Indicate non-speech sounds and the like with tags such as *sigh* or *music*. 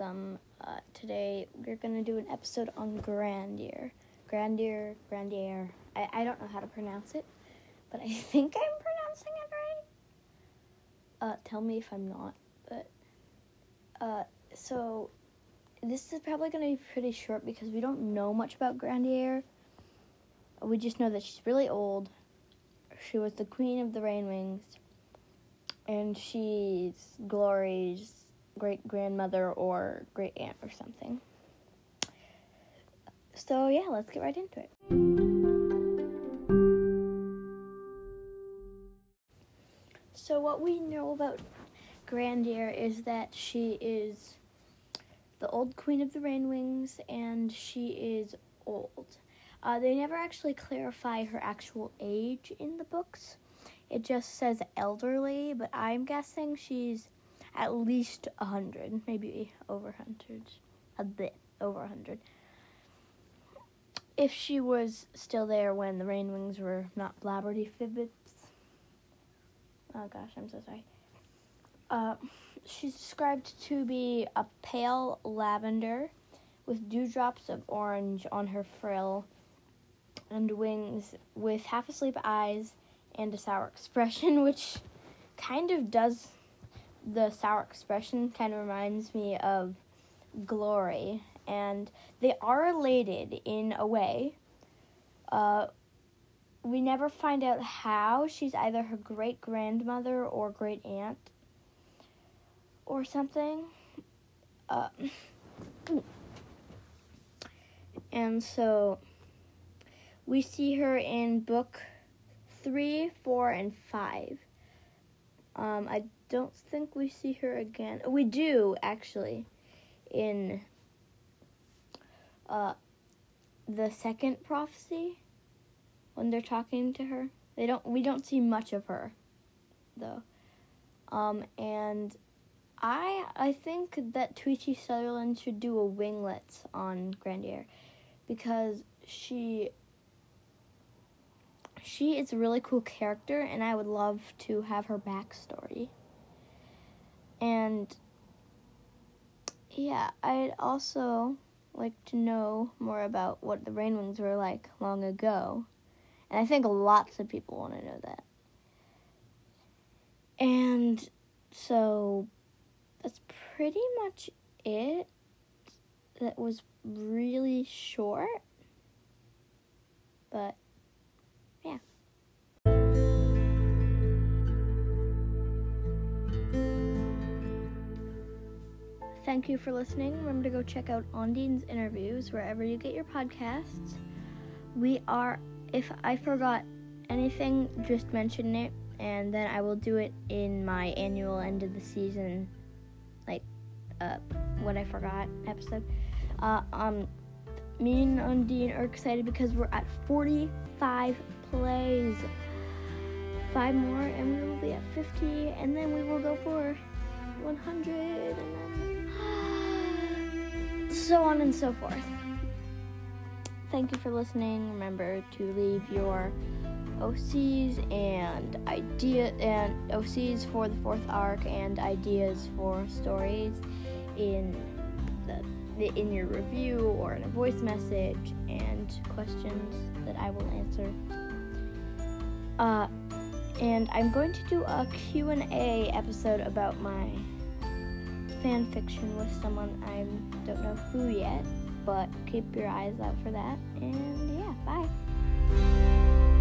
welcome. Uh, today we're gonna do an episode on Grandier. Grandier, Grandier. I, I don't know how to pronounce it, but I *laughs* think I'm pronouncing it right. Uh, tell me if I'm not. But uh, so this is probably gonna be pretty short because we don't know much about Grandier. We just know that she's really old. She was the queen of the Rain Wings, and she's Glory's great grandmother or great aunt or something. So, yeah, let's get right into it. So, what we know about Grandier is that she is the old queen of the Rainwings and she is old. Uh, they never actually clarify her actual age in the books. It just says elderly, but I'm guessing she's at least a hundred, maybe over a hundred, a bit over a hundred. If she was still there when the rain wings were not blabberty fibbits. Oh gosh, I'm so sorry. Uh, she's described to be a pale lavender with dewdrops of orange on her frill and wings with half asleep eyes and a sour *laughs* expression, which kind of does the sour expression kind of reminds me of Glory, and they are related in a way. Uh, we never find out how she's either her great grandmother or great aunt or something. Uh, *clears throat* and so we see her in book three, four, and five. Um, I don't think we see her again. We do actually in uh, the second prophecy when they're talking to her. They don't. We don't see much of her though. Um, and I I think that Tui T. Sutherland should do a winglets on Grandier because she she is a really cool character and I would love to have her backstory. And yeah, I'd also like to know more about what the Rainwings were like long ago. And I think lots of people want to know that. And so that's pretty much it. That was really short. But Thank you for listening. Remember to go check out Ondine's interviews wherever you get your podcasts. We are, if I forgot anything, just mention it, and then I will do it in my annual end of the season, like, uh, what I forgot episode. Uh, um, me and Undine are excited because we're at 45 plays. Five more, and we will be at 50, and then we will go for 100, and then so on and so forth. Thank you for listening. Remember to leave your OCs and idea and OCs for the fourth arc and ideas for stories in the, the in your review or in a voice message and questions that I will answer. Uh, and I'm going to do a Q&A episode about my fan fiction with someone I don't know who yet, but keep your eyes out for that. And yeah, bye.